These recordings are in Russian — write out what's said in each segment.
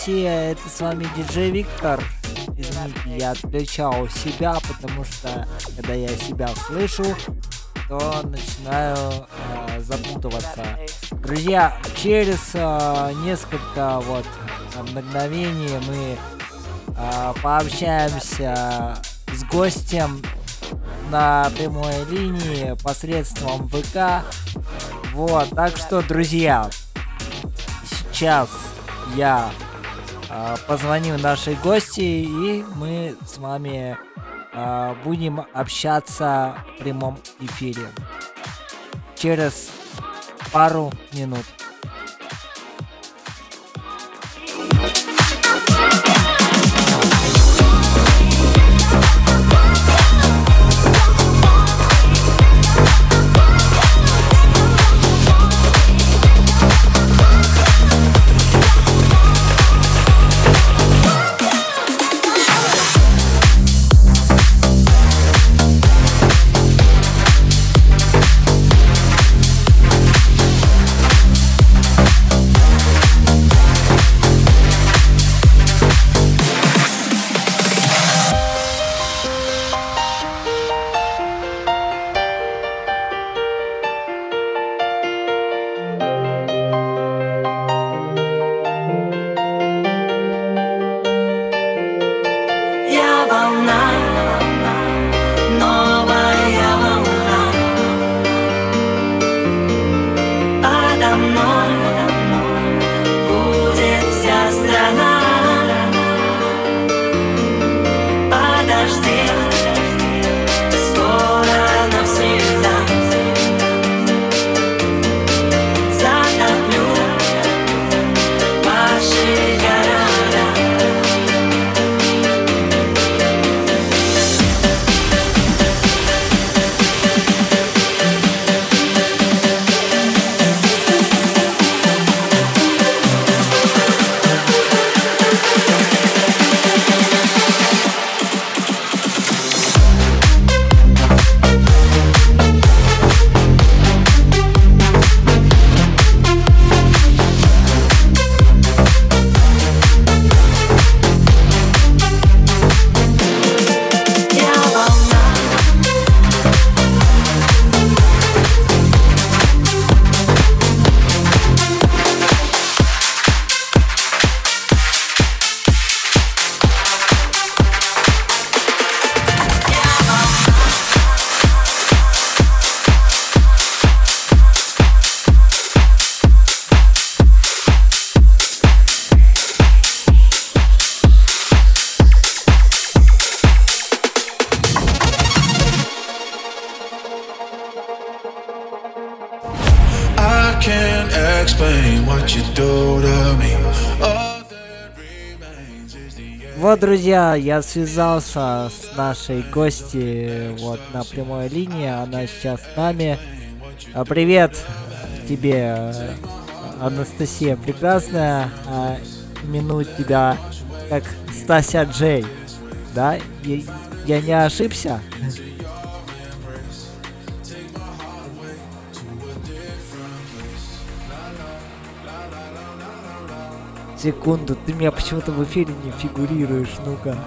Россия, это с вами диджей Виктор. Извините, я отключал себя, потому что, когда я себя слышу, то начинаю э, запутываться. Друзья, через э, несколько вот мгновений мы э, пообщаемся с гостем на прямой линии посредством ВК. Вот, так что, друзья, сейчас я э, позвоню нашей гости и мы с вами э, будем общаться в прямом эфире через пару минут. Друзья, я связался с нашей гостью вот на прямой линии. Она сейчас с нами. А, Привет тебе, Анастасия прекрасная. А, Именуют тебя как Стася Джей. Да? Я не ошибся? Секунду, ты меня почему-то в эфире не фигурируешь, ну-ка.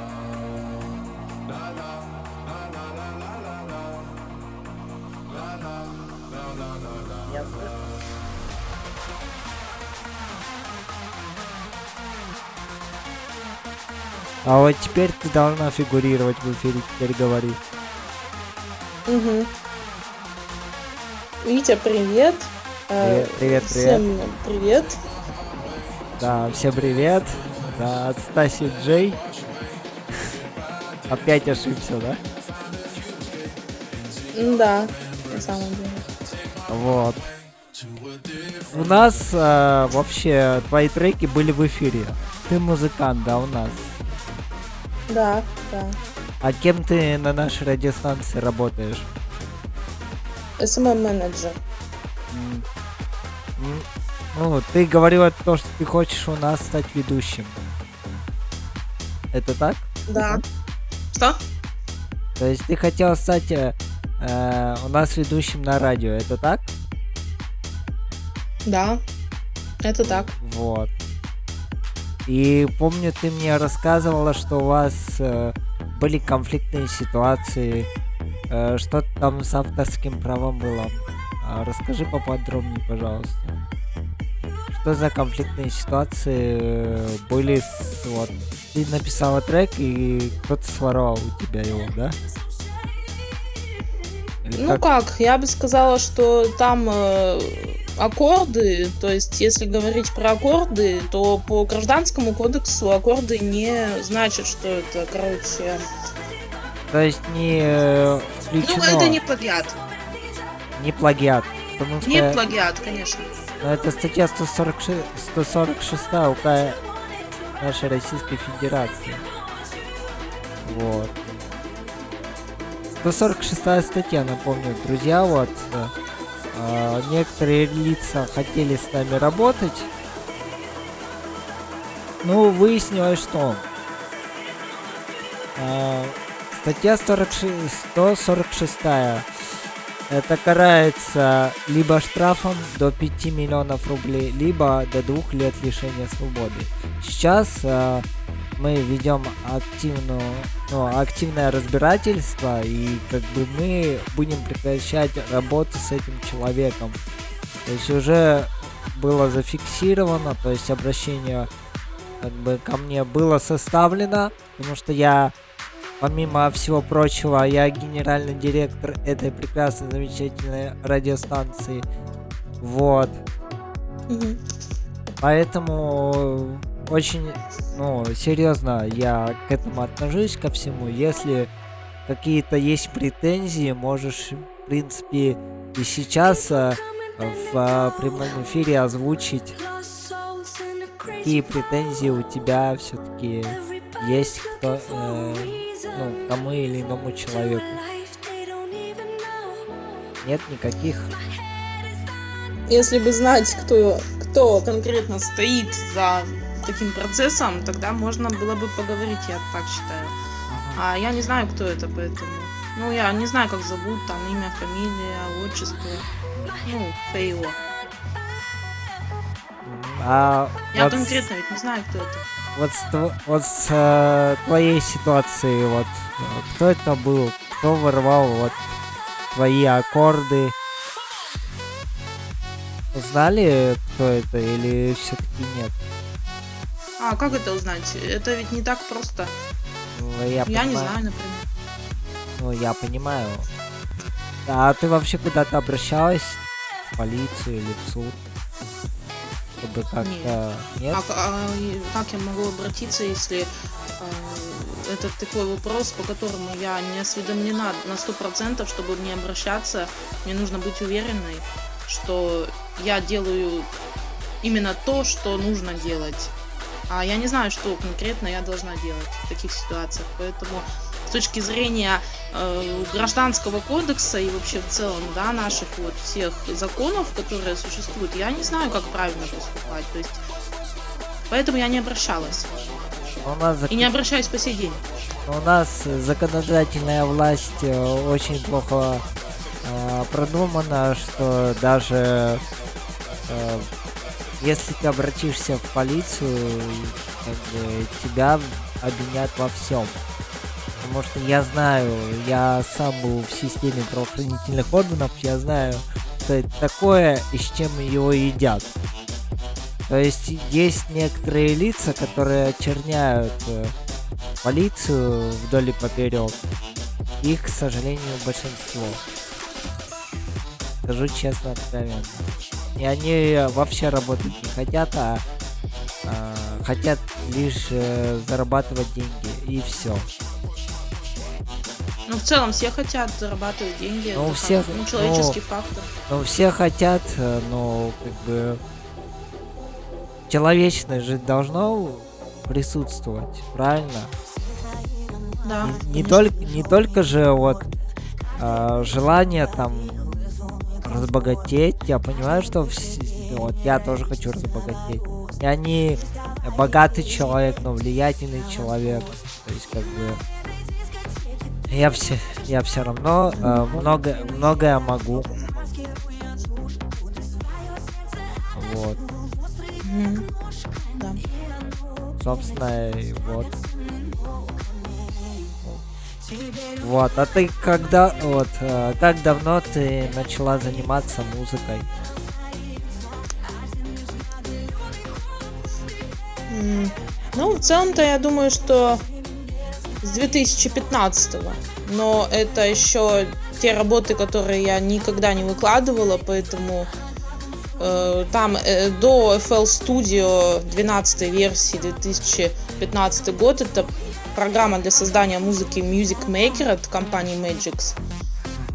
А вот теперь ты должна фигурировать в эфире, теперь говори. Угу. Витя, привет. Э, Привет, привет, Всем привет. Да, всем привет. Да, Стаси Джей. Опять ошибся, да? Да, на самом деле. Вот. У нас э, вообще твои треки были в эфире. Ты музыкант, да, у нас. Да, да. А кем ты на нашей радиостанции работаешь? СММ-менеджер. Ну, ты говорила то, что ты хочешь у нас стать ведущим. Это так? Да. Что? То есть ты хотел стать э, э, у нас ведущим на радио, это так? Да. Это так. Вот. И помню, ты мне рассказывала, что у вас э, были конфликтные ситуации. Э, что там с авторским правом было? А, расскажи поподробнее, пожалуйста. Что за конфликтные ситуации э, были с... Вот, ты написала трек, и кто-то своровал у тебя его, да? Или Ну как, я бы сказала, что там э, аккорды, то есть если говорить про аккорды, то по гражданскому кодексу аккорды не значат, что это, короче... То есть не э, Ну, это не плагиат. не плагиат. Потому что Не плагиат, конечно. Ну, это статья 146, 146 УК нашей Российской Федерации. Вот. 146 статья, напомню, друзья, вот. э, э, некоторые лица хотели с нами работать. Ну, выяснилось, что э, статья 46, 146 это карается либо штрафом до 5 миллионов рублей, либо до двух лет лишения свободы. Сейчас э, мы ведем активную, ну, активное разбирательство, и как бы мы будем прекращать работу с этим человеком. То есть уже было зафиксировано, то есть обращение как бы ко мне было составлено, потому что я Помимо всего прочего, я генеральный директор этой прекрасной, замечательной радиостанции. Вот. Мгм. Поэтому очень, ну, серьезно я к этому отношусь ко всему. Если какие-то есть претензии, можешь, в принципе, и сейчас э, в э, прямом эфире озвучить, какие претензии у тебя все-таки есть кто, э, ну, тому или иному человеку. Нет никаких. Если бы знать, кто, кто конкретно стоит за таким процессом, тогда можно было бы поговорить, я так считаю. А я не знаю, кто это, поэтому... Ну, я не знаю, как зовут, там, имя, фамилия, отчество. Ну, Фейо. А Я вот конкретно ведь не знаю, кто это. Вот вот с э, твоей ситуации, вот кто это был, кто вырвал вот твои аккорды? Знали, кто это, или все-таки нет? А, как это узнать? Это ведь не так просто. Ну, я, Я не понимаю. знаю, например. Ну, я понимаю. А ты вообще куда-то обращалась в полицию или в суд? Чтобы как-то... Нет? А, к- а, и как я могу обратиться, если а, это такой вопрос, по которому я не осведомлена на сто процентов, чтобы мне обращаться, мне нужно быть уверенной, что я делаю именно то, что нужно делать. А я не знаю, что конкретно я должна делать в таких ситуациях, поэтому с точки зрения э, гражданского кодекса и вообще в целом, да, наших вот всех законов, которые существуют, я не знаю, как правильно поступать. То есть, поэтому я не обращалась. У нас зак- И не обращаюсь по сей день. У нас законодательная власть э, очень плохо э, продумана, что даже э, если ты обратишься в полицию, как бы, тебя обвинят во всем. Потому что я знаю, я сам был в системе правоохранительных органов, я знаю, что это такое и с чем его едят. То есть есть некоторые лица, которые очерняют э, полицию вдоль и поперек. Их, к сожалению, большинство. Скажу честно, откровенно. И они вообще работать не хотят, а, а, хотят лишь э, зарабатывать деньги и все. Ну, в целом, все хотят зарабатывать деньги. Ну, всех, ну, человеческий ну, фактор. Ну, все хотят, э, но как бы человечность же должно присутствовать, правильно? Да. Не, не только, не только же вот а, желание там разбогатеть. Я понимаю, что вот я тоже хочу разбогатеть. Я не богатый человек, но влиятельный человек. То есть как бы я все, я все равно а, много, многое могу. Вот. Да. собственно, вот. Вот, а ты когда, вот, э, как давно ты начала заниматься музыкой? Ну, в целом-то я думаю, что с 2015 Но это еще те работы, которые я никогда не выкладывала, поэтому э, там э, до FL Studio 12 версии 2015 год это программа для создания музыки Music Maker от компании Magix.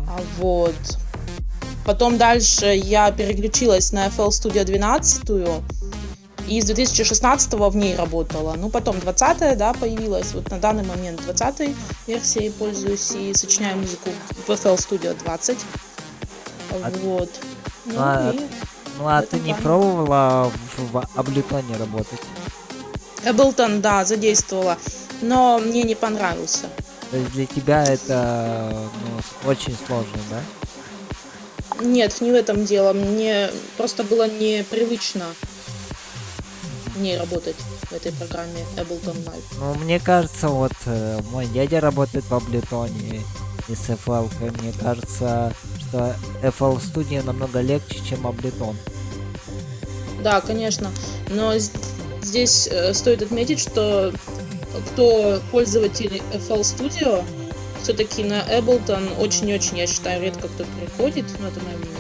А Вот. Потом дальше я переключилась на FL Studio 12 и с 2016 в ней работала. Ну, потом 20 да, появилась. Вот на данный момент 20 версией пользуюсь и сочиняю музыку в FL Studio 20. А- Вот. Ну, а- и Ну а ты не да. пробовала в, в Абleton работать? Ableton, да, задействовала, но мне не понравился. То есть для тебя это ну, очень сложно, да? Нет, не в этом дело. Мне просто было непривычно ней работать, в этой программе Ableton Live. Ну, мне кажется, вот э, мой дядя работает в Абleton и с FL. и Мне кажется, что FL Studio намного легче, чем Ableton. Да, конечно. Но здесь э, стоит отметить, что кто пользователь FL Studio, все-таки на Ableton очень-очень, я считаю, редко кто переходит, но это мое мнение.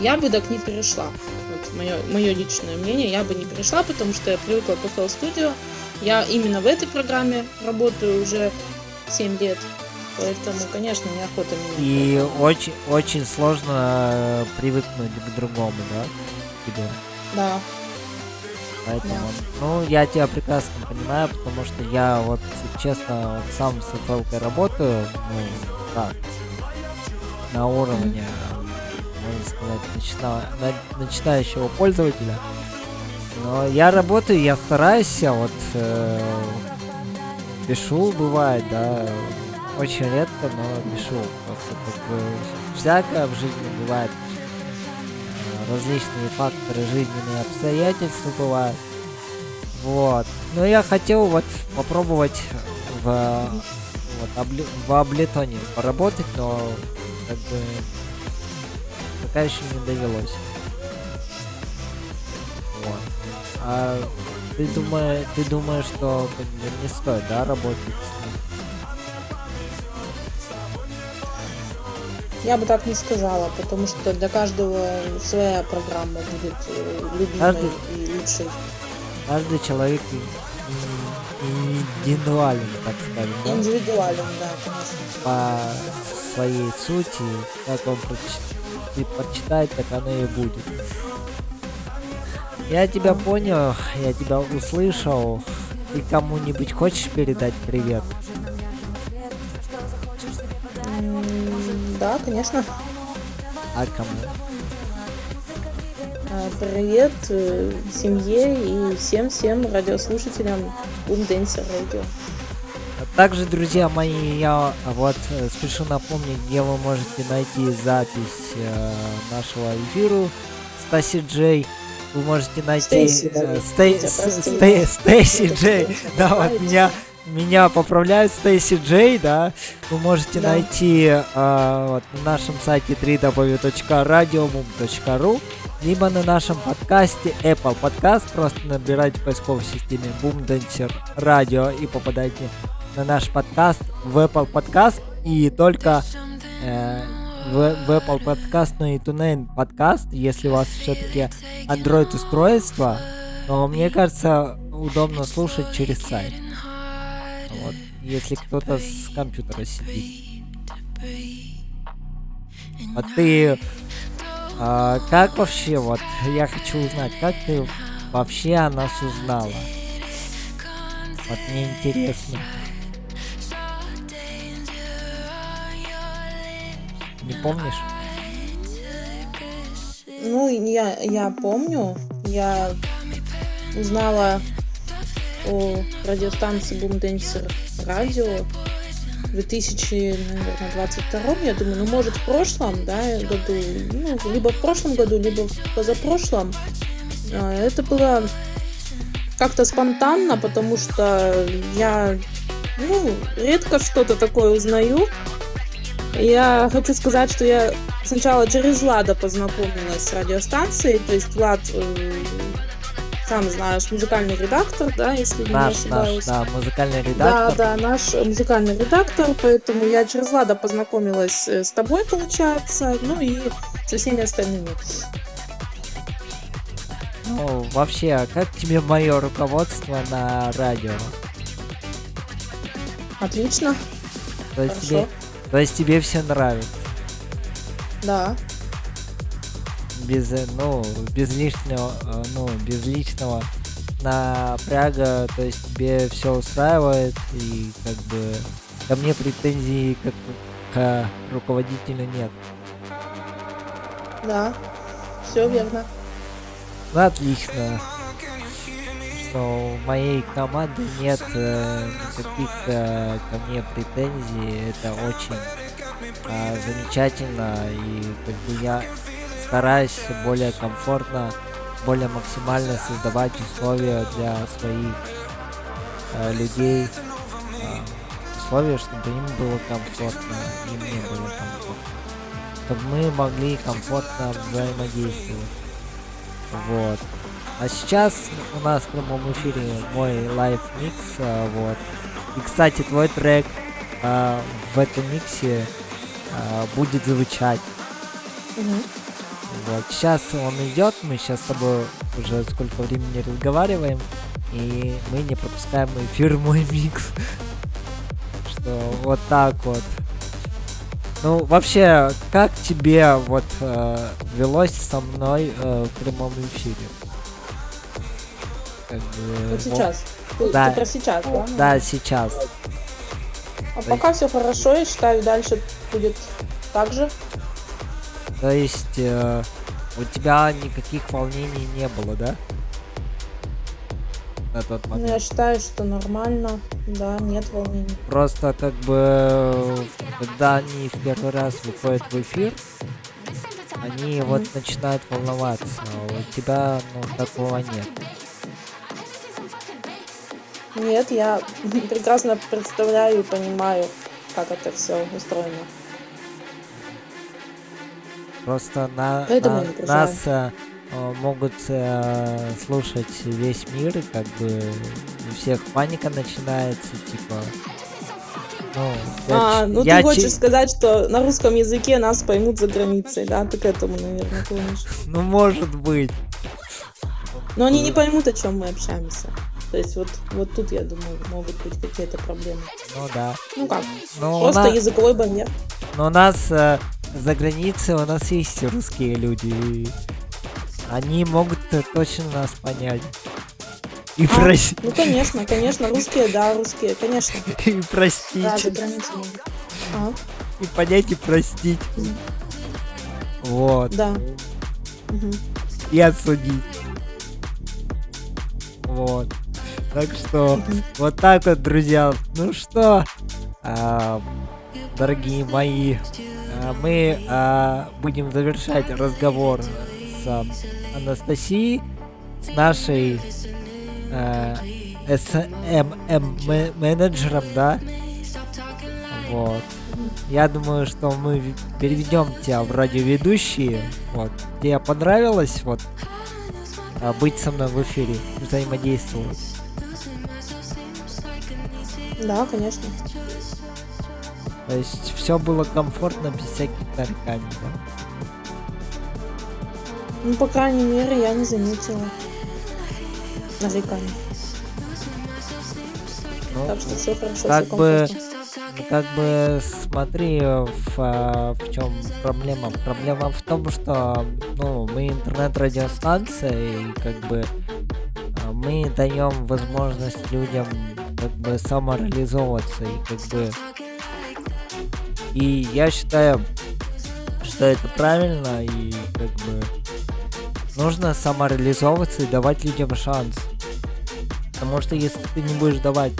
Я бы так не перешла. Вот мое, мое личное мнение, я бы не перешла, потому что я привыкла к FL Studio. Я именно в этой программе работаю уже 7 лет. Поэтому, конечно, неохота менять. И очень, очень сложно э, привыкнуть к другому, да? Тебе. Да. Поэтому, ну, я тебя прекрасно понимаю, потому что я вот, честно, вот сам с FL работаю, ну, так, на уровне, можно сказать, начина- на- начинающего пользователя. Но я работаю, я стараюсь, я вот э, пишу, бывает, да, очень редко, но пишу. Просто как бы всякое в жизни бывает различные факторы, жизненные обстоятельства бывают. Вот. Но я хотел вот попробовать в, вот, обли- в Аблетоне поработать, но как бы пока еще не довелось. Вот. А ты думаешь, ты думаешь, что как бы не стоит, да, работать с ним? Я бы так не сказала, потому что для каждого своя программа будет э, любимой Каждый- и лучшей. Каждый человек индивидуален, так скажем, да? Индивидуален, да, конечно. по своей сути, как он прочит- прочитает, так оно и будет. Я тебя понял, я тебя услышал. Ты кому-нибудь хочешь передать привет? Да, конечно. А кому? А, Привет э, семье и всем-всем радиослушателям Boom Dancer Radio. А Также, друзья мои, я вот э, спешу напомнить, где вы можете найти запись э, нашего эфира Стаси Джей. Вы можете найти Стейси, э. Стей- Стейси Джей. Да, вот меня, меня поправляют Стейси Джей, да. Вы можете Да. найти э, вот, на нашем сайте www.radioboom.ru либо на нашем подкасте Apple Podcast. Просто набирайте в поисковой системе Boom Dancer Radio и попадайте на наш подкаст в Apple Podcast и только э, в, в Apple Podcast, но и TuneIn подкаст, если у вас все-таки Android устройство, но мне кажется удобно слушать через сайт. Если кто-то с компьютера сидит. А ты а, как вообще, вот, я хочу узнать, как ты вообще о нас узнала? Вот мне интересно. Не помнишь? Ну, я, я помню, я узнала о радиостанции Boom Dancer Radio в 2022, я думаю, ну, может, в прошлом, да, году, ну, либо в прошлом году, либо в позапрошлом. А, Это было как-то спонтанно, потому что я ну, редко что-то такое узнаю. Я хочу сказать, что я сначала через Влада познакомилась с радиостанцией, то есть Влад, э, сам знаешь, музыкальный редактор, да, если не Наш, наш, ошибаюсь. да, музыкальный Да, редактор. да, наш музыкальный редактор, поэтому я через Влада познакомилась э, с тобой, получается, ну и со всеми остальными. Ну, вообще, как тебе мое руководство на радио? Отлично, То есть, хорошо. тебе, то есть тебе все нравится? Да, Без, э, ну, без лишнего, э, ну, без личного напряга, то есть тебе все устраивает и как бы ко мне претензий как к руководителю нет. да, все верно. Ну, отлично. Что у моей команды нет э, никаких э, ко мне претензий. Это очень а, замечательно. И как бы я стараюсь более комфортно, более максимально создавать условия для своих э, людей. а, условия, чтобы им было комфортно, и мне было комфортно. Чтобы мы могли комфортно взаимодействовать. Вот. А сейчас у нас в прямом эфире мой live mix, а, вот. И, кстати, твой трек а, в этом миксе а, будет звучать. Мгм. Вот. Сейчас он идет, мы сейчас с тобой уже сколько времени разговариваем, и мы не пропускаем эфир мой микс. Что вот так вот. Ну, вообще, как тебе вот э, велось со мной э, в прямом эфире? Как бы, Вот сейчас. Ты, Да. ты про сейчас, да? Да, сейчас. А пока все хорошо, я считаю, дальше будет так же. То есть э, у тебя никаких волнений не было, да? На тот Ну, момент. я считаю, что нормально. Да, нет волнений. Просто как бы, когда они в первый раз выходят в эфир, они вот начинают волноваться. А у тебя, ну, такого нет. Нет, я прекрасно представляю и понимаю, как это все устроено. Просто на, Поэтому на- нас э, могут э, слушать весь мир, и как бы у всех паника начинается, типа. Ну, А, ч- ну я ты хочешь сказать, что на русском языке нас поймут за границей, да? Ты к этому, наверное, клонишь. Ну, может быть. Но они не поймут, о чем мы общаемся. То есть вот, вот тут, я думаю, могут быть какие-то проблемы. Ну да. Ну как, Ну, у просто на- языковой барьер. Но у нас э, за границей у нас есть русские люди. они могут точно нас понять. И, А, прос- Ну конечно, конечно, русские, да, русские, конечно. и простить. Да, за границей. Ага, И понять и простить. Вот. да. Мгм. И осудить. Вот. Так что, Мгм. вот так вот, друзья. Ну что, а, дорогие мои, мы а, будем завершать разговор с а, Анастасией, с нашей а, SMM менеджером, да? Вот. Я думаю, что мы переведем тебя в радиоведущие. Вот. Тебе понравилось вот быть со мной в эфире, взаимодействовать? Да, конечно. То есть все было комфортно, без всяких нареканий, да? Ну, по крайней мере, я не заметила нареканий. Ну, Так что все хорошо, как все бы-. Ну, как бы смотри, в, а, в чем проблема. Проблема в том, что ну, мы интернет-радиостанция, и как бы а, мы даем возможность людям как бы самореализовываться и как бы и я считаю, что это правильно и как бы нужно самореализовываться и давать людям шанс. Потому что если ты не будешь давать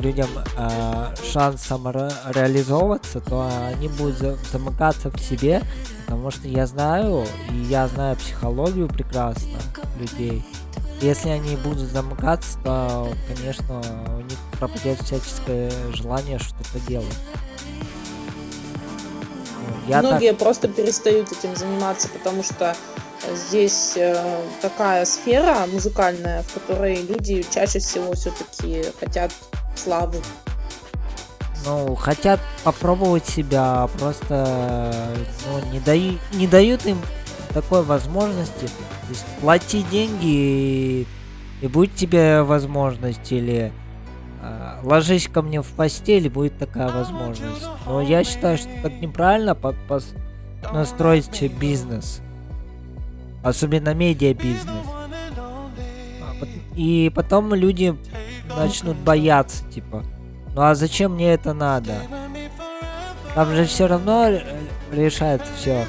людям э, шанс самореализовываться, то они будут за- замыкаться в себе, потому что я знаю, и я знаю психологию прекрасно людей, если они будут замыкаться, то, конечно, у них пропадет всяческое желание что-то делать. Я так- Многие просто перестают этим заниматься, потому что здесь э, такая сфера музыкальная, в которой люди чаще всего все-таки хотят славы. ну, хотят попробовать себя, просто ну, не, даи- не дают им такой возможности. То есть плати деньги и, и будет тебе возможность, или ложись ко мне в постель, будет такая возможность. Но я считаю, что так неправильно по- пос- настроить бизнес. Особенно медиа-бизнес. А пот- И потом люди начнут бояться, типа, ну а зачем мне это надо? Там же все равно решает все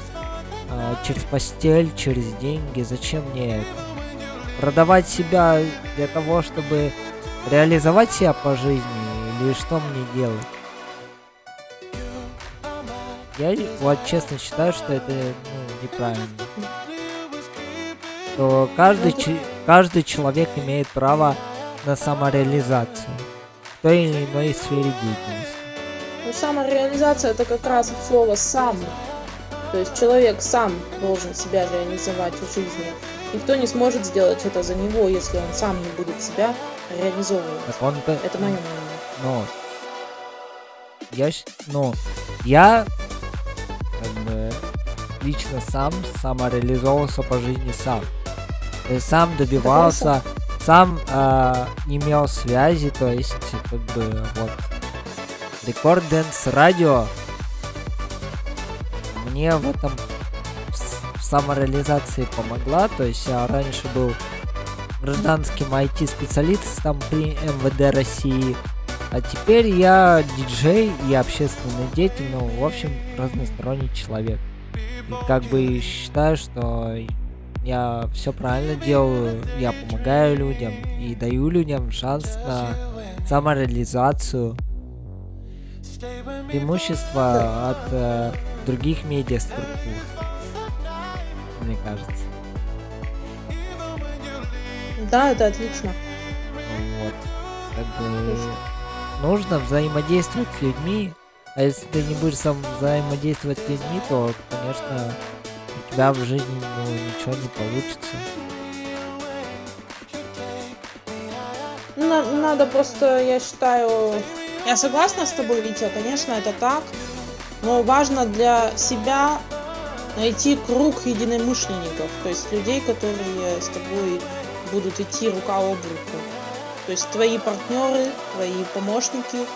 через постель, через деньги. Зачем мне это? Продавать себя для того, чтобы реализовать себя по жизни или что мне делать? Я вот честно считаю, что это ну, неправильно. Что каждый, каждый человек имеет право на самореализацию в той или иной сфере деятельности. Ну, самореализация это как раз от слова сам. То есть человек сам должен себя реализовать в жизни. Никто не сможет сделать это за него, если он сам не будет себя реализовывать. Он то- Это мое мнение. Ну, я, ну, я как бы, лично сам самореализовывался по жизни сам. То есть сам добивался, сам а, имел связи, то есть как бы вот Record Dance Радио мне в этом в самореализации помогла. То есть я раньше был гражданским IT-специалистом при МВД России. А теперь я диджей и общественный деятель, ну, в общем, разносторонний человек. И как бы считаю, что я все правильно делаю, я помогаю людям и даю людям шанс на самореализацию. Преимущество от э, других медиа структур, кажется. Да, это отлично. Вот. Как бы нужно взаимодействовать с людьми. А если ты не будешь сам взаимодействовать с людьми, то, конечно, у тебя в жизни ну, ничего не получится. На- надо просто, я считаю... Я согласна с тобой, Витя, конечно, это так. Но важно для себя найти круг единомышленников. То есть людей, которые с тобой будут идти рука об руку. То есть твои партнеры, твои помощники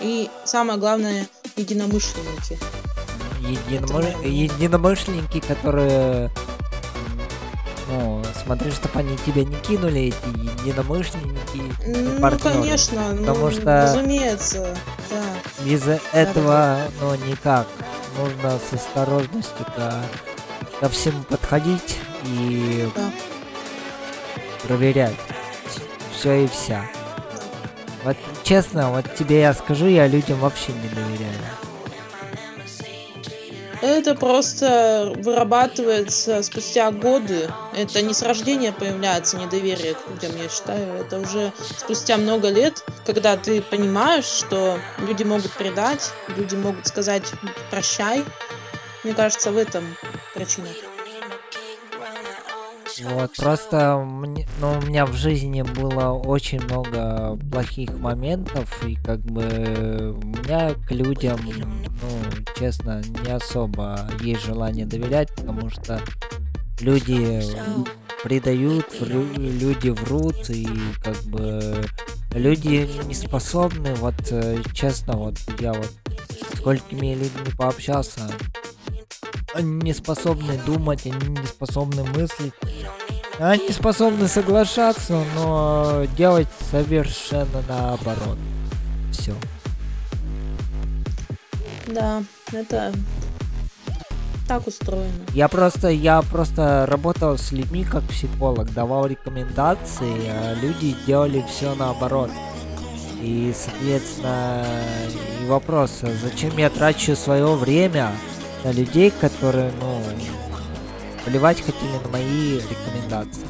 и, самое главное, единомышленники. Единомы- Это Единомышленники, которые... Ну, смотри, чтобы они тебя не кинули, эти единомышленники Ну, партнеры. конечно, ну, Потому что- разумеется, да. Без этого, ну, никак. Нужно с осторожностью ко, ко всему подходить и Да. проверять все и вся. Вот честно, вот тебе я скажу, я людям вообще не доверяю. Это просто вырабатывается спустя годы. Это не с рождения появляется недоверие к людям, я считаю. Это уже спустя много лет, когда ты понимаешь, что люди могут предать, люди могут сказать прощай. Мне кажется, в этом причина. Вот, просто мне, ну, у меня в жизни было очень много плохих моментов, и как бы у меня к людям, ну, честно, не особо есть желание доверять, потому что люди предают, вру- люди врут, и как бы люди не способны, вот э, честно, вот я вот сколькими людьми пообщался, они не способны думать, они не способны мыслить, они способны соглашаться, но делать совершенно наоборот. Все. Да, это так устроено. Я просто, я просто работал с людьми как психолог, давал рекомендации, а люди делали все наоборот. И, соответственно, и вопрос, а зачем я трачу свое время на людей, которые, ну, плевать хотели на мои рекомендации.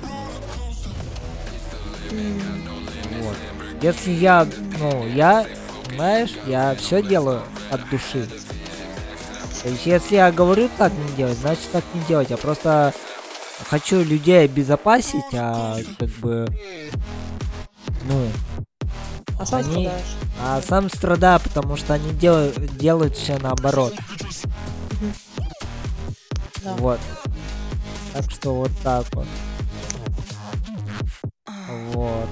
Вот. Если я, ну, я, знаешь, я все делаю от души. То есть, если я говорю так не делать, значит так не делать. Я просто хочу людей обезопасить, а как бы, ну, А сам Они- страдаешь. а сам страдаю, потому что они делают, делают все наоборот. Да. Вот. Так что вот так вот. Вот.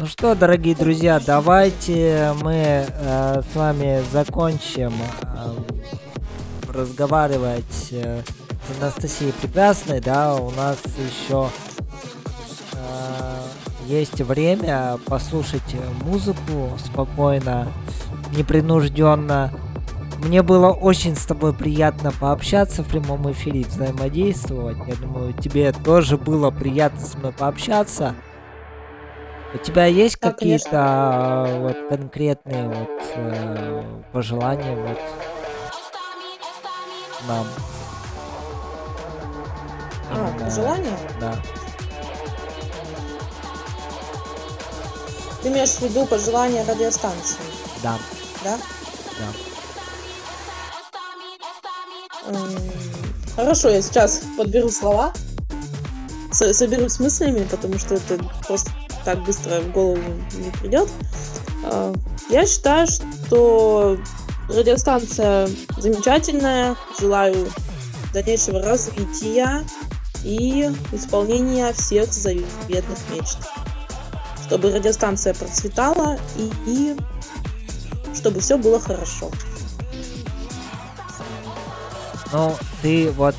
Ну что, дорогие друзья, давайте мы э, с вами закончим э, разговаривать э, с Анастасией Прекрасной, да, у нас еще э, есть время послушать музыку спокойно, непринужденно. Мне было очень с тобой приятно пообщаться в прямом эфире, взаимодействовать. Я думаю, тебе тоже было приятно со мной пообщаться. У тебя есть Да, какие-то а, вот конкретные вот э, пожелания вот нам? А, Именно, пожелания? Да. Ты имеешь в виду пожелания радиостанции, Да, да? да. Хорошо, я сейчас подберу слова, со- соберусь с мыслями, потому что это просто так быстро в голову не придет. А, Я считаю, что радиостанция замечательная. Желаю дальнейшего развития и исполнения всех заветных мечт. Чтобы радиостанция процветала и, и чтобы все было хорошо. Ну, ты вот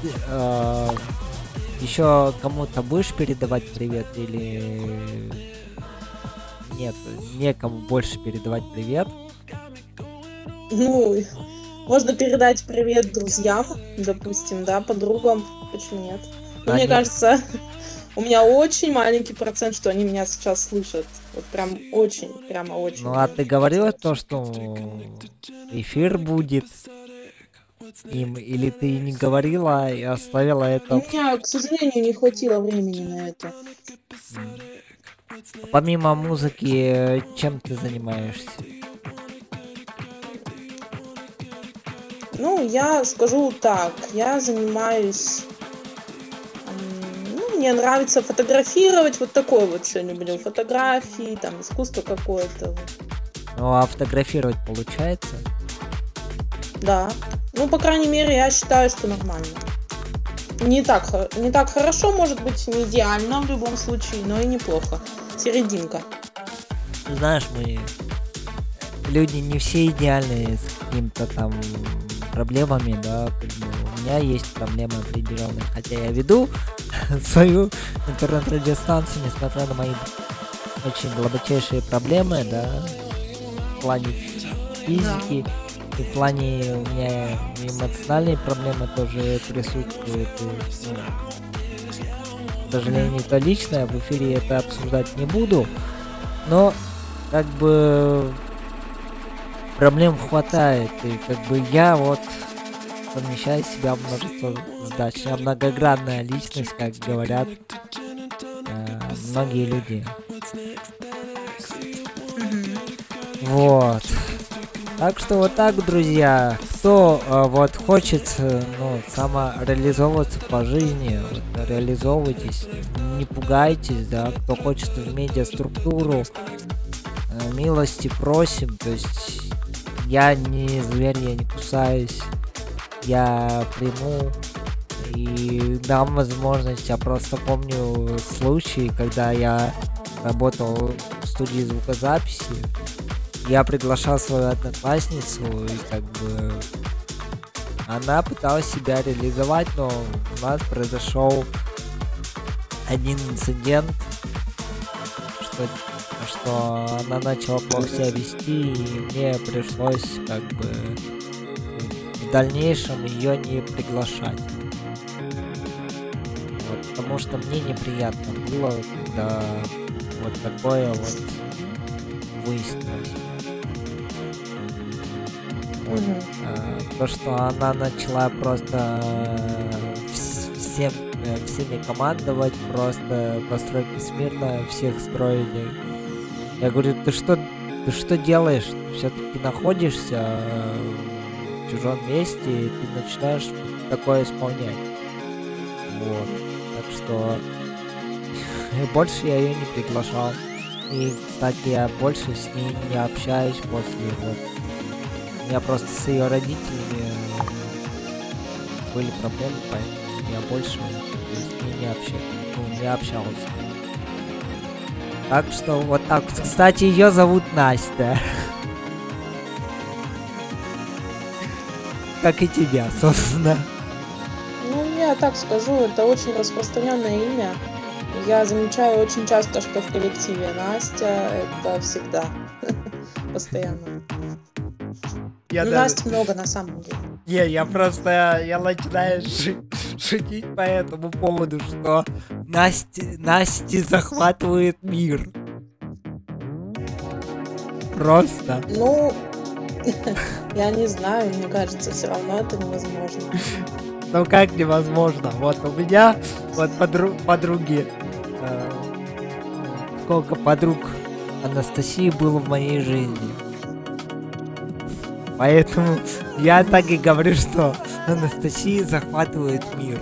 еще кому-то будешь передавать привет или нет, некому больше передавать привет. Ну, можно передать привет друзьям, допустим, да, подругам, почему нет? Но мне Они- кажется, у меня очень маленький процент, что они меня сейчас слышат. Вот прям очень, прямо очень. Ну, а ты говорила то, что эфир будет им, или ты не говорила и оставила У это? меня, к сожалению, не хватило времени на это. Помимо музыки, чем ты занимаешься? Ну, я скажу так, я занимаюсь... Ну, мне нравится фотографировать, вот такое вот все люблю. Фотографии, там, искусство какое-то. Ну, а фотографировать получается? Да. Ну, по крайней мере, я считаю, что нормально. Не так, не так хорошо, может быть, не идеально в любом случае, но и неплохо. Серединка. Знаешь, мы люди не все идеальные с какими-то там проблемами, да, у меня есть проблемы определенные, хотя я веду свою интернет-радиостанцию, несмотря на мои очень глубочайшие проблемы, да, в плане физики, и в плане у меня эмоциональные проблемы тоже присутствуют. и, ну, к сожалению, это личное, в эфире это обсуждать не буду. Но как бы проблем хватает. И как бы я вот совмещаю в себя множество задач. Я многогранная личность, как говорят э, многие люди. Вот. Так что вот так, друзья, кто э, вот хочет, э, ну, самореализовываться по жизни, вот, реализовывайтесь, не пугайтесь, да, кто хочет в медиаструктуру, э, милости просим, то есть я не зверь, я не кусаюсь, я приму и дам возможность, я просто помню случай, когда я работал в студии звукозаписи, я приглашал свою одноклассницу, и как бы она пыталась себя реализовать, но у нас произошел один инцидент, что, что она начала плохо себя вести, и мне пришлось как бы в дальнейшем ее не приглашать. Вот, потому что мне неприятно было, когда вот такое вот выяснилось. Э, то, что она начала просто э, вс- всем э, всеми командовать, просто постройки смирно всех строили. Я говорю, ты что, ты что делаешь? Все-таки находишься в чужом месте, и ты начинаешь такое исполнять. Вот. Так что больше я ее не приглашал. И, кстати, я больше с ней не общаюсь после вот. У меня просто с ее родителями э, были проблемы, поэтому я больше с ней не общаюсь. Ну, не общался. Так что вот так. Кстати, ее зовут Настя. Как и тебя, собственно. Ну, я так скажу, это очень распространенное имя. Я замечаю очень часто, что в коллективе Настя это всегда. Постоянно. Я Ну, Настя много на самом деле. Не, я просто, я начинаю шу- шутить по этому поводу, что Насти, Насти захватывает мир. Просто. Ну, я не знаю, мне кажется, все равно это невозможно. Ну как невозможно? Вот у меня, вот подру- подруги, э, сколько подруг Анастасии было в моей жизни. Поэтому я так и говорю, что Анастасия захватывает мир.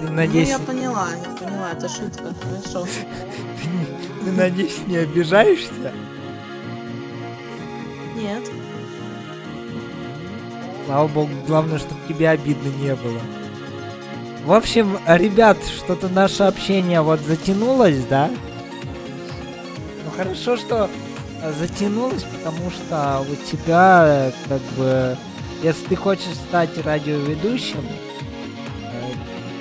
Ну, надеюсь, я поняла, я поняла, это шутка, хорошо. ты, надеюсь, не обижаешься? Нет. Слава богу, главное, чтобы тебе обидно не было. В общем, ребят, что-то наше общение вот затянулось, да? Ну хорошо, что затянулось, потому что у тебя как бы, если ты хочешь стать радиоведущим, э,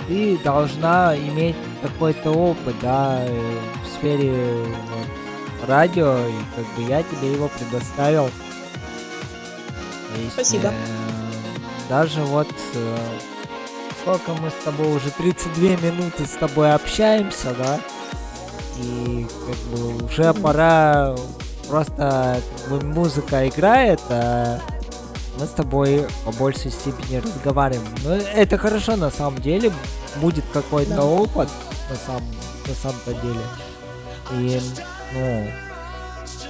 ты должна иметь какой-то опыт, да, э, в сфере вот, радио, и как бы я тебе его предоставил. Есть, Спасибо. э, даже вот э, сколько мы с тобой уже 32 минуты с тобой общаемся, да? И как бы уже пора просто бы, музыка играет, а мы с тобой по большей степени разговариваем. Но это хорошо на самом деле, будет какой-то Да. опыт на самом на самом-то деле. И ну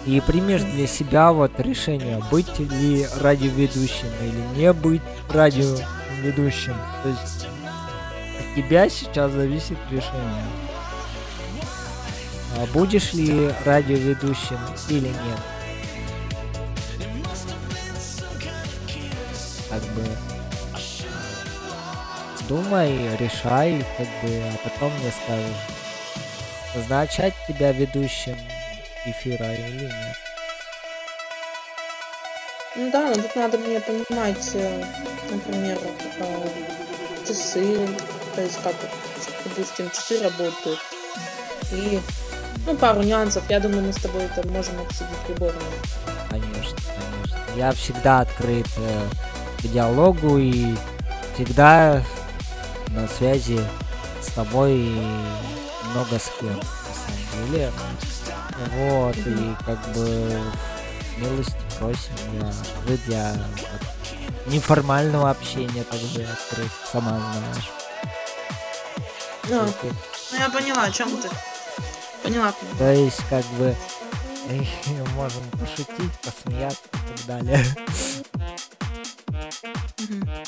и примешь для себя вот решение, быть ли радиоведущим или не быть радиоведущим. То есть от тебя сейчас зависит решение. А будешь ли радиоведущим или нет. Как бы думай, решай, как бы, а потом мне скажешь, назначать тебя ведущим эфира или нет. Ну да, но тут надо мне понимать, э, например, э, часы, то есть как, допустим, часы работают. И, ну, пару нюансов, я думаю, мы с тобой это можем обсудить в любой момент. Конечно, конечно. Я всегда открыт э, к диалогу и всегда на связи с тобой и много с кем, на самом деле. Вот, и как бы милости просим, я открыт для вот, неформального общения также открыт, сама знаешь. Ну, Окей. ну, я поняла, о чем ты. Поняла. То есть, как бы, можем пошутить, посмеяться и так далее.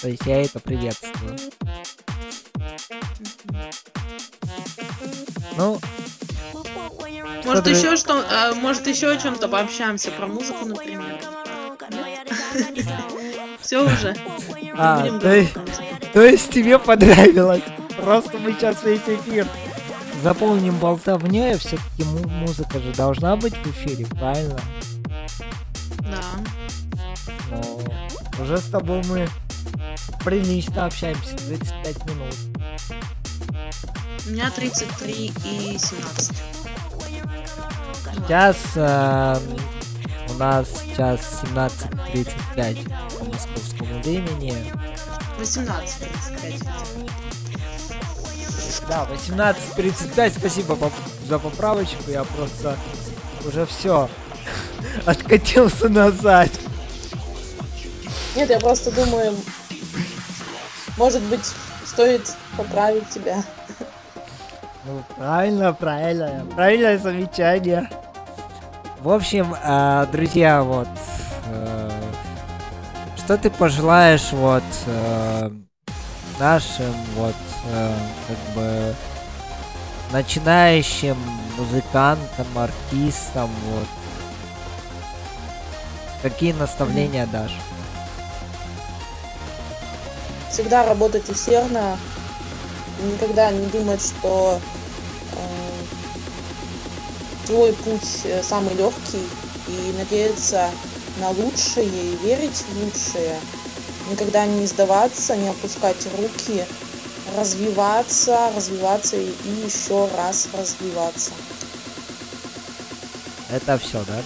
То есть я это приветствую. Ну, Может ты- еще что, э, может еще о чем-то пообщаемся про музыку, например. Все уже. А, то есть тебе понравилось. Просто мы сейчас весь эфир заполним болтовней, все-таки музыка же должна быть в эфире, правильно? Да. Но уже с тобой мы прилично общаемся, 35 минут. У меня 33 и 17. Сейчас э, у нас сейчас 17.35 по московскому времени. 18, 35. Да, 18.35, спасибо поп- за поправочку, я просто уже все откатился назад. Нет, я просто думаю, Может быть, стоит поправить тебя. Ну, правильно, правильно. Правильное замечание. В общем, а, друзья, вот. э, Что ты пожелаешь вот э, нашим вот э, как бы начинающим музыкантам, артистам, вот. Какие наставления дашь? Всегда работать усердно. Никогда не думать, что э, твой путь э, самый легкий. И надеяться на лучшее и верить в лучшее. Никогда не сдаваться, не опускать руки. Развиваться, развиваться и еще раз развиваться. Это все, да?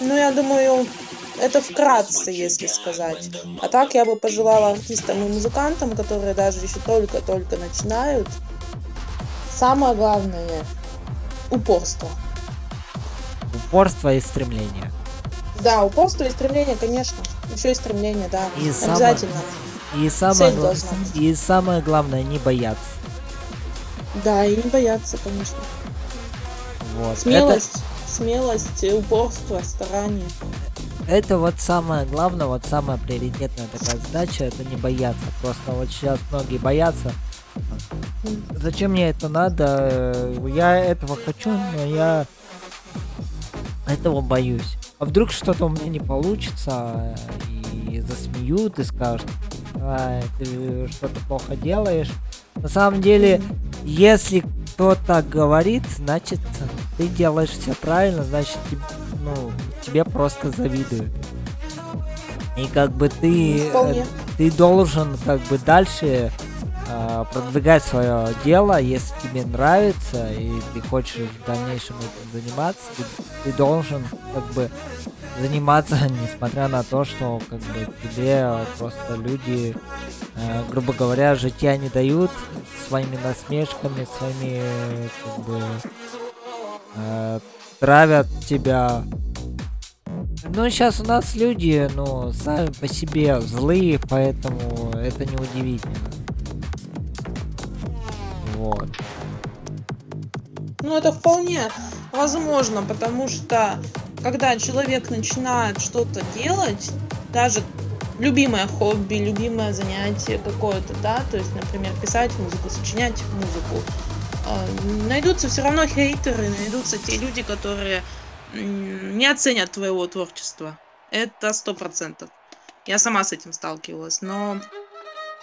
Ну, я думаю, это вкратце, если сказать. А так я бы пожелала артистам и музыкантам, которые даже еще только-только начинают, самое главное — упорство. Упорство и стремление. Да, упорство и стремление, конечно. Еще и стремление, да. И самое- Обязательно. И самое, Цель гла- должна быть. и самое главное, не бояться. Да, и не бояться, конечно. Вот. Смелость, смелость, э, упорство, старание. Это, это вот самое главное, вот самая приоритетная такая задача, это не бояться. Просто вот сейчас многие боятся. Зачем мне это надо? Я этого хочу, но я этого боюсь. А вдруг что-то у меня не получится, и засмеют, и скажут, «Ай, ты что-то плохо делаешь. На самом деле, если кто-то говорит, значит, ты делаешь все правильно, значит, ну, тебе просто завидуют. И как бы ты, вполне. э, ты должен как бы дальше а, продвигать свое дело, если тебе нравится и ты хочешь в дальнейшем этим заниматься, ты, ты должен как бы заниматься, несмотря на то, что как бы тебе просто люди, э, грубо говоря, житья не дают своими насмешками, своими как бы э, травят тебя. Ну, сейчас у нас люди, ну, сами по себе злые, поэтому это не удивительно. Вот. Ну, это вполне возможно, потому что когда человек начинает что-то делать, даже любимое хобби, любимое занятие какое-то, да, то есть, например, писать музыку, сочинять музыку, э, найдутся все равно хейтеры, найдутся те люди, которые не оценят твоего творчества. Это сто процентов. Я сама с этим сталкивалась, но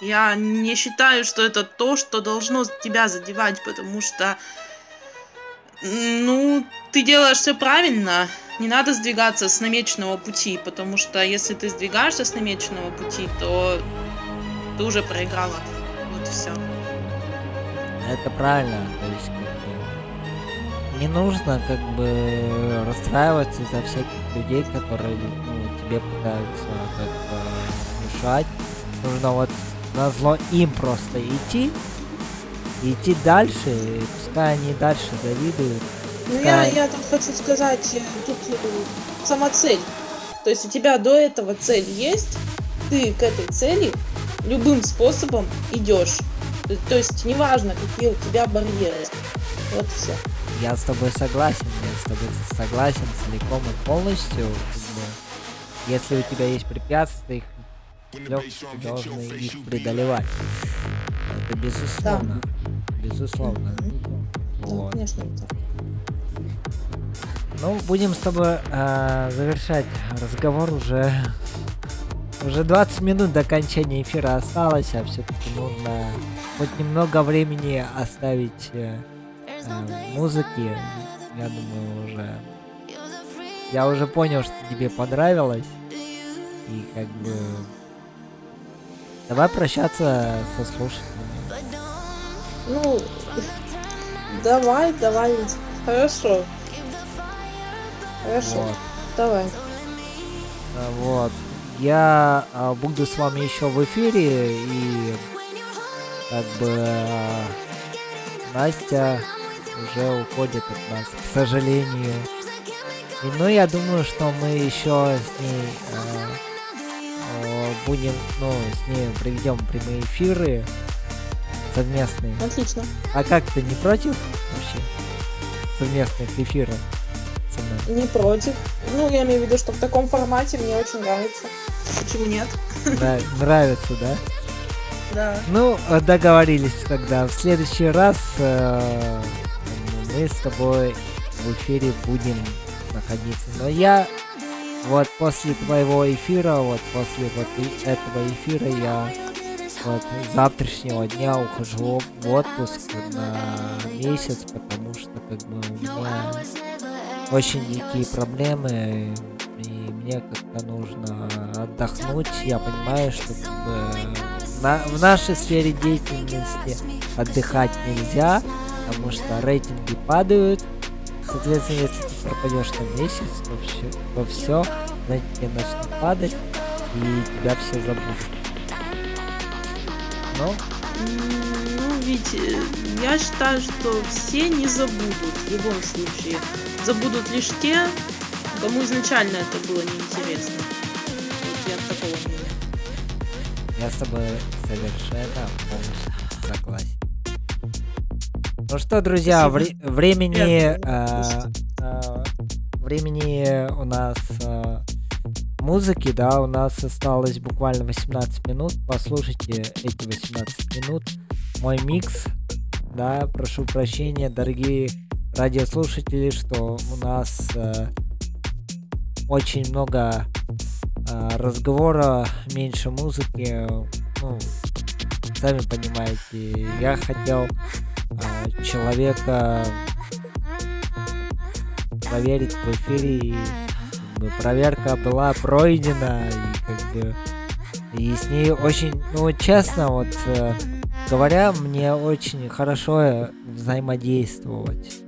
я не считаю, что это то, что должно тебя задевать, потому что, ну, ты делаешь все правильно, не надо сдвигаться с намеченного пути, потому что если ты сдвигаешься с намеченного пути, то ты уже проиграла. Вот и все. Это правильно, то есть как бы не нужно как бы расстраиваться из-за всяких людей, которые ну, тебе пытаются как бы мешать. Нужно вот на зло им просто идти, идти дальше, и пускай они дальше завидуют. Ну, я, Да. я тут хочу сказать, э, тут э, сама цель. То есть у тебя до этого цель есть, ты к этой цели любым способом идешь. То, есть неважно, какие у тебя барьеры. Вот и все. Я с тобой согласен, я с тобой согласен целиком и полностью. если у тебя есть препятствия, их легко ты должен их преодолевать. Это безусловно. Безусловно. Да, Вот. конечно, это. Ну, будем с тобой э, завершать разговор уже. Уже 20 минут до окончания эфира осталось, а все-таки нужно хоть немного времени оставить э, э, музыке. Я думаю, уже. Я уже понял, что тебе понравилось. И как бы. Давай прощаться со слушателями. Ну, давай, давай. Хорошо. Хорошо, Вот. давай. А, Вот. Я а, буду с вами еще в эфире и как бы а, Настя уже уходит от нас, к сожалению. И, ну, я думаю, что мы еще с ней а, будем, ну, с ней проведем прямые эфиры совместные. Отлично. А как ты не против вообще совместных эфиров со мной? Не против. Ну, я имею в виду, что в таком формате мне очень нравится. Почему нет? Нрав- Нравится, да? Да. Ну, э, договорились тогда. В следующий раз э, мы с тобой в эфире будем находиться. Но я вот после твоего эфира, вот после вот этого эфира я вот с завтрашнего дня ухожу в отпуск на месяц, потому что как бы у меня очень дикие проблемы и мне как-то нужно отдохнуть. Я понимаю, что на- в нашей сфере деятельности отдыхать нельзя, потому что рейтинги падают. Соответственно, если ты пропадешь на месяц, то все, то все рейтинги начнут падать, и тебя все забудут. Ну, М, Ну, ведь э, я считаю, что все не забудут в любом случае. Забудут лишь те, кому изначально это было неинтересно. Вот я такого мнения. я с тобой совершенно полностью согласен. Ну что, друзья, вре- времени, э, э, времени у нас э, музыки, да, у нас осталось буквально 18 минут. Послушайте эти 18 минут. Мой микс, да, прошу прощения, дорогие радиослушатели, что у нас э, очень много э, разговора, меньше музыки. Ну, сами понимаете, я хотел э, человека проверить в эфире, и как проверка была пройдена, и как бы и с ней очень, ну честно, вот э, говоря, мне очень хорошо взаимодействовать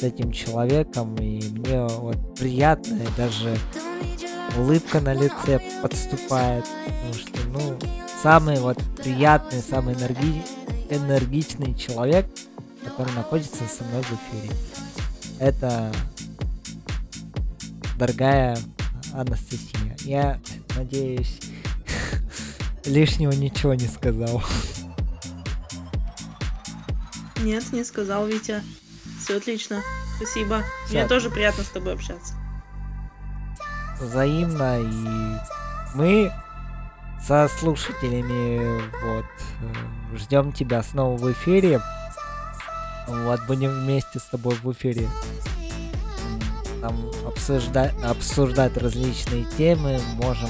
с этим человеком, и мне вот приятно, и даже улыбка на лице подступает, потому что, ну, самый вот приятный, самый энерги- энергичный человек, который находится со мной в эфире. Это дорогая Анастасия. Я надеюсь, лишнего ничего не сказал. Нет, не сказал Витя. Все отлично. Спасибо. Всё. Мне тоже приятно с тобой общаться. взаимно и мы со слушателями вот э, ждем тебя снова в эфире вот будем вместе с тобой в эфире там обсуждать обсуждать различные темы можем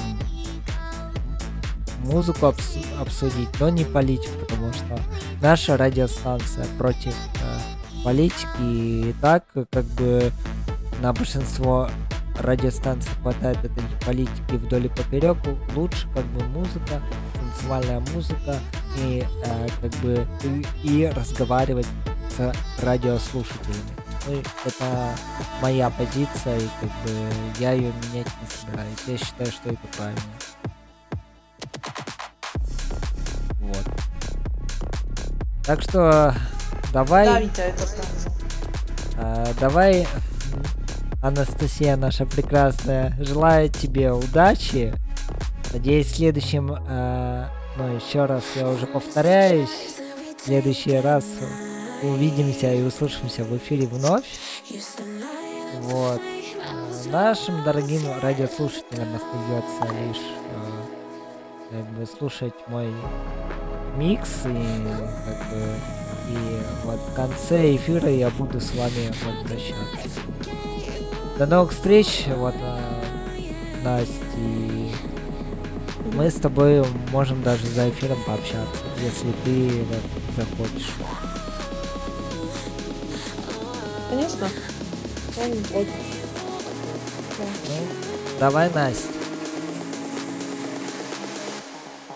музыку обсу- обсудить но не политику потому что наша радиостанция против э, политики и так как бы на большинство радиостанций хватает этой политики вдоль и поперек. Лучше как бы музыка, танцевальная музыка и э, как бы и, и разговаривать с радиослушателями. Ну, это моя позиция, и как бы я ее менять не собираюсь. Я считаю, что это правильно. Вот. Так что давай. Да, Витя, это правда. А, давай, Анастасия наша прекрасная, желаю тебе удачи. Надеюсь, в следующем, а, ну еще раз я уже повторяюсь, в следующий раз увидимся и услышимся в эфире вновь. Вот. А, Нашим дорогим радиослушателям остается лишь а, как бы слушать мой микс и как бы и вот в конце эфира я буду с вами вот прощаться. До новых встреч, вот а, Настя. и Мы с тобой можем даже за эфиром пообщаться, если ты вот, захочешь. Конечно. Я не против. Да. Ну, давай, Настя.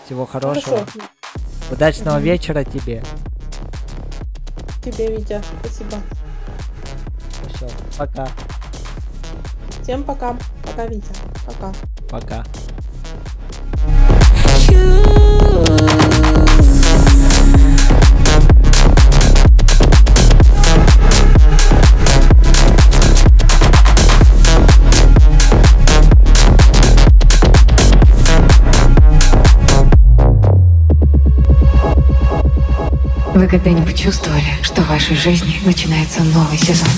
Всего хорошего. Хорошо. Удачного вечера тебе. Тебе, Витя. Спасибо. Всё, пока. Всем пока. Пока, Витя. Пока. Пока. Вы когда-нибудь чувствовали, что в вашей жизни начинается новый сезон?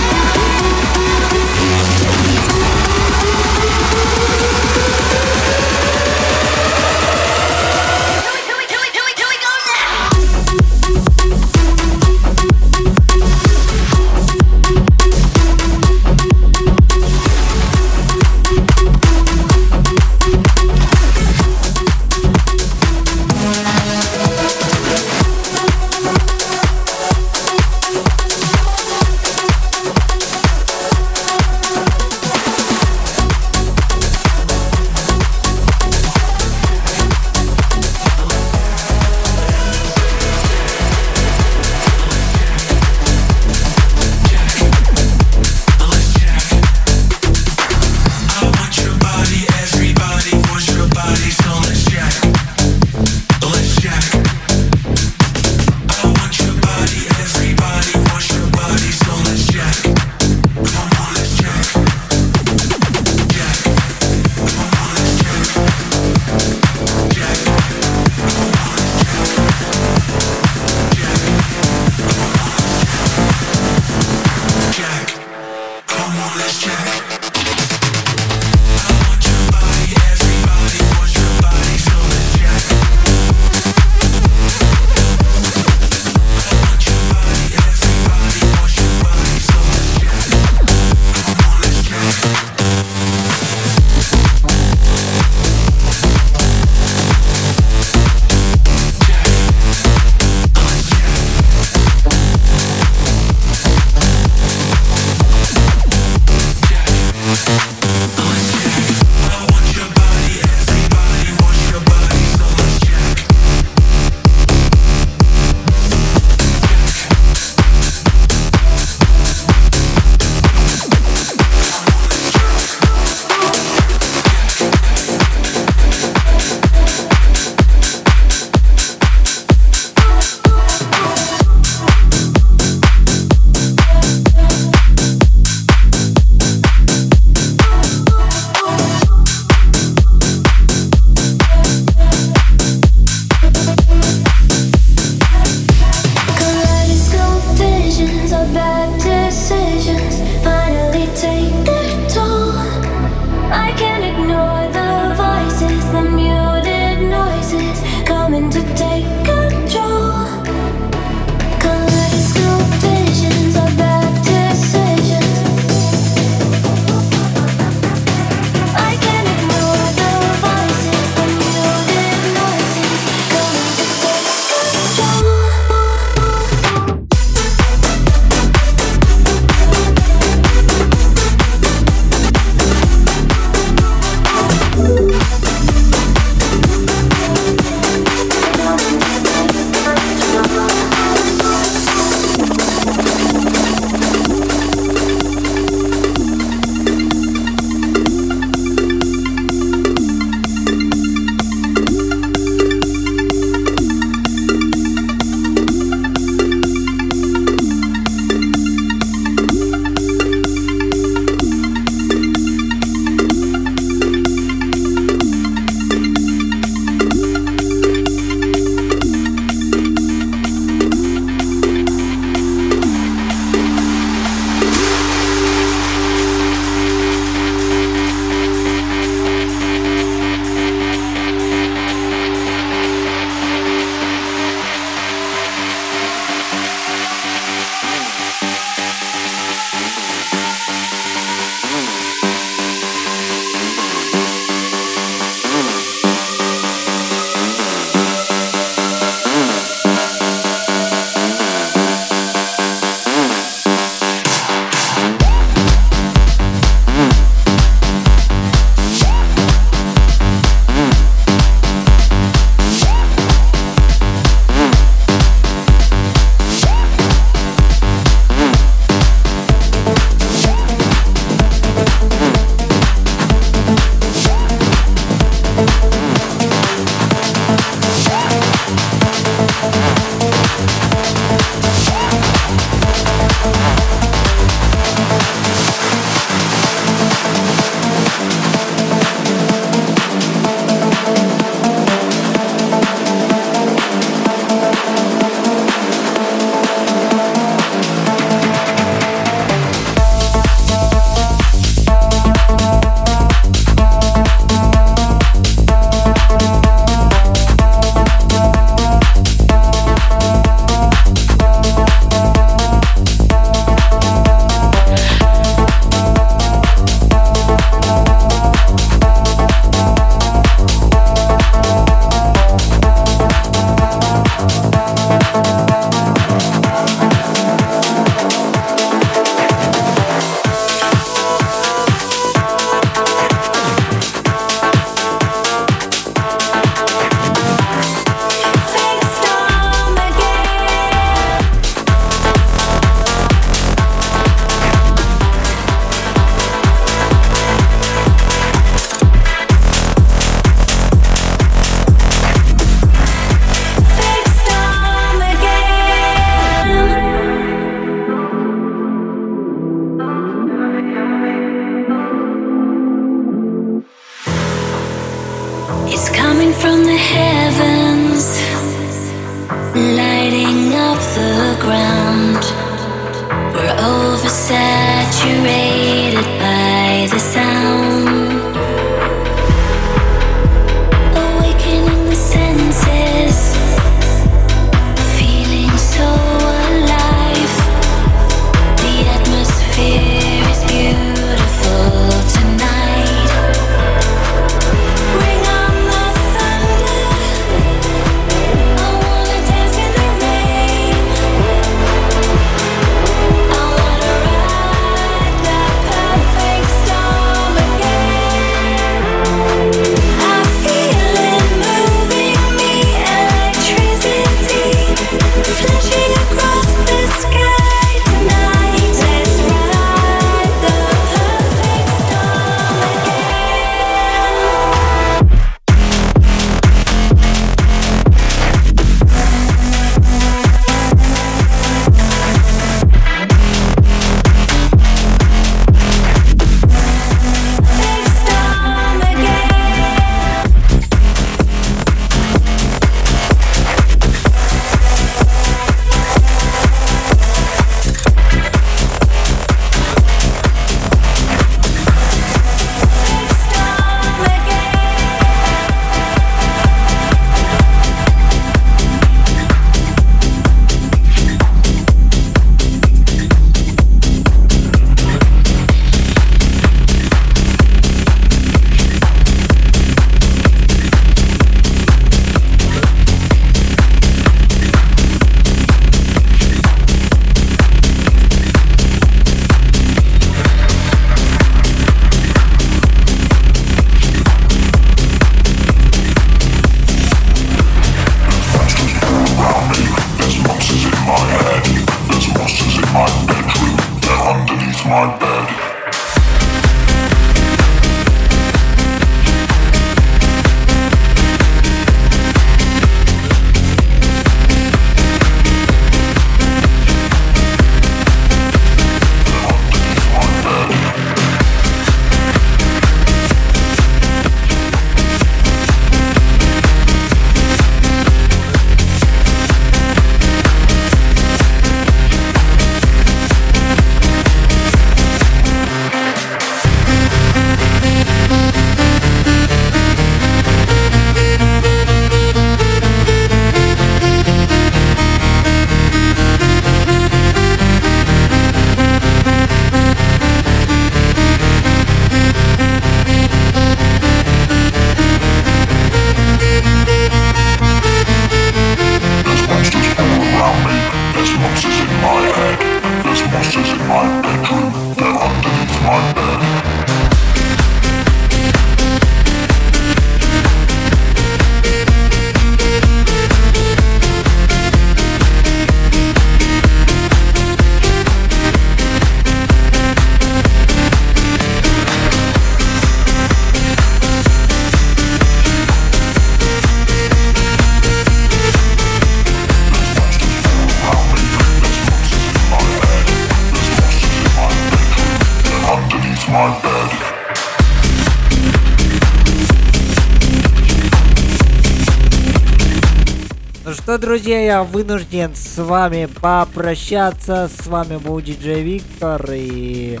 Друзья, я вынужден с вами попрощаться. С вами был диджей Виктор и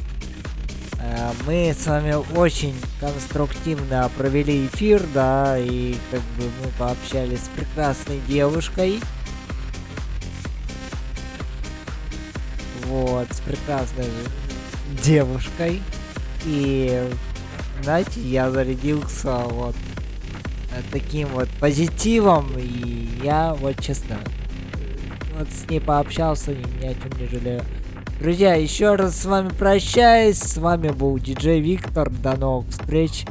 э, мы с вами очень конструктивно провели эфир, да, и как бы мы пообщались с прекрасной девушкой. Вот, с прекрасной девушкой. И, знаете, я зарядился вот таким вот позитивом, и я вот честно вот с ней пообщался, и ни о чем не жалею. Друзья, еще раз с вами прощаюсь, с вами был диджей Виктор, до новых встреч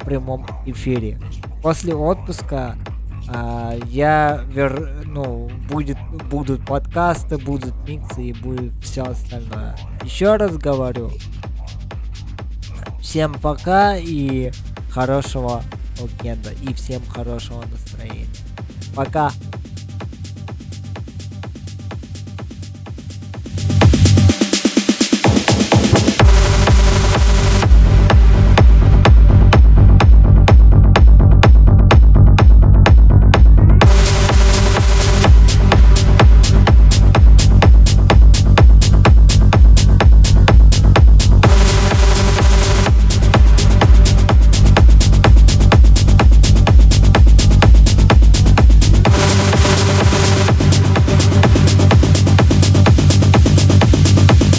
в прямом эфире. После отпуска а, я вер... ну, будет, будут подкасты, будут миксы и будет все остальное. Еще раз говорю, всем пока и хорошего уикенда и всем хорошего настроения. Пока.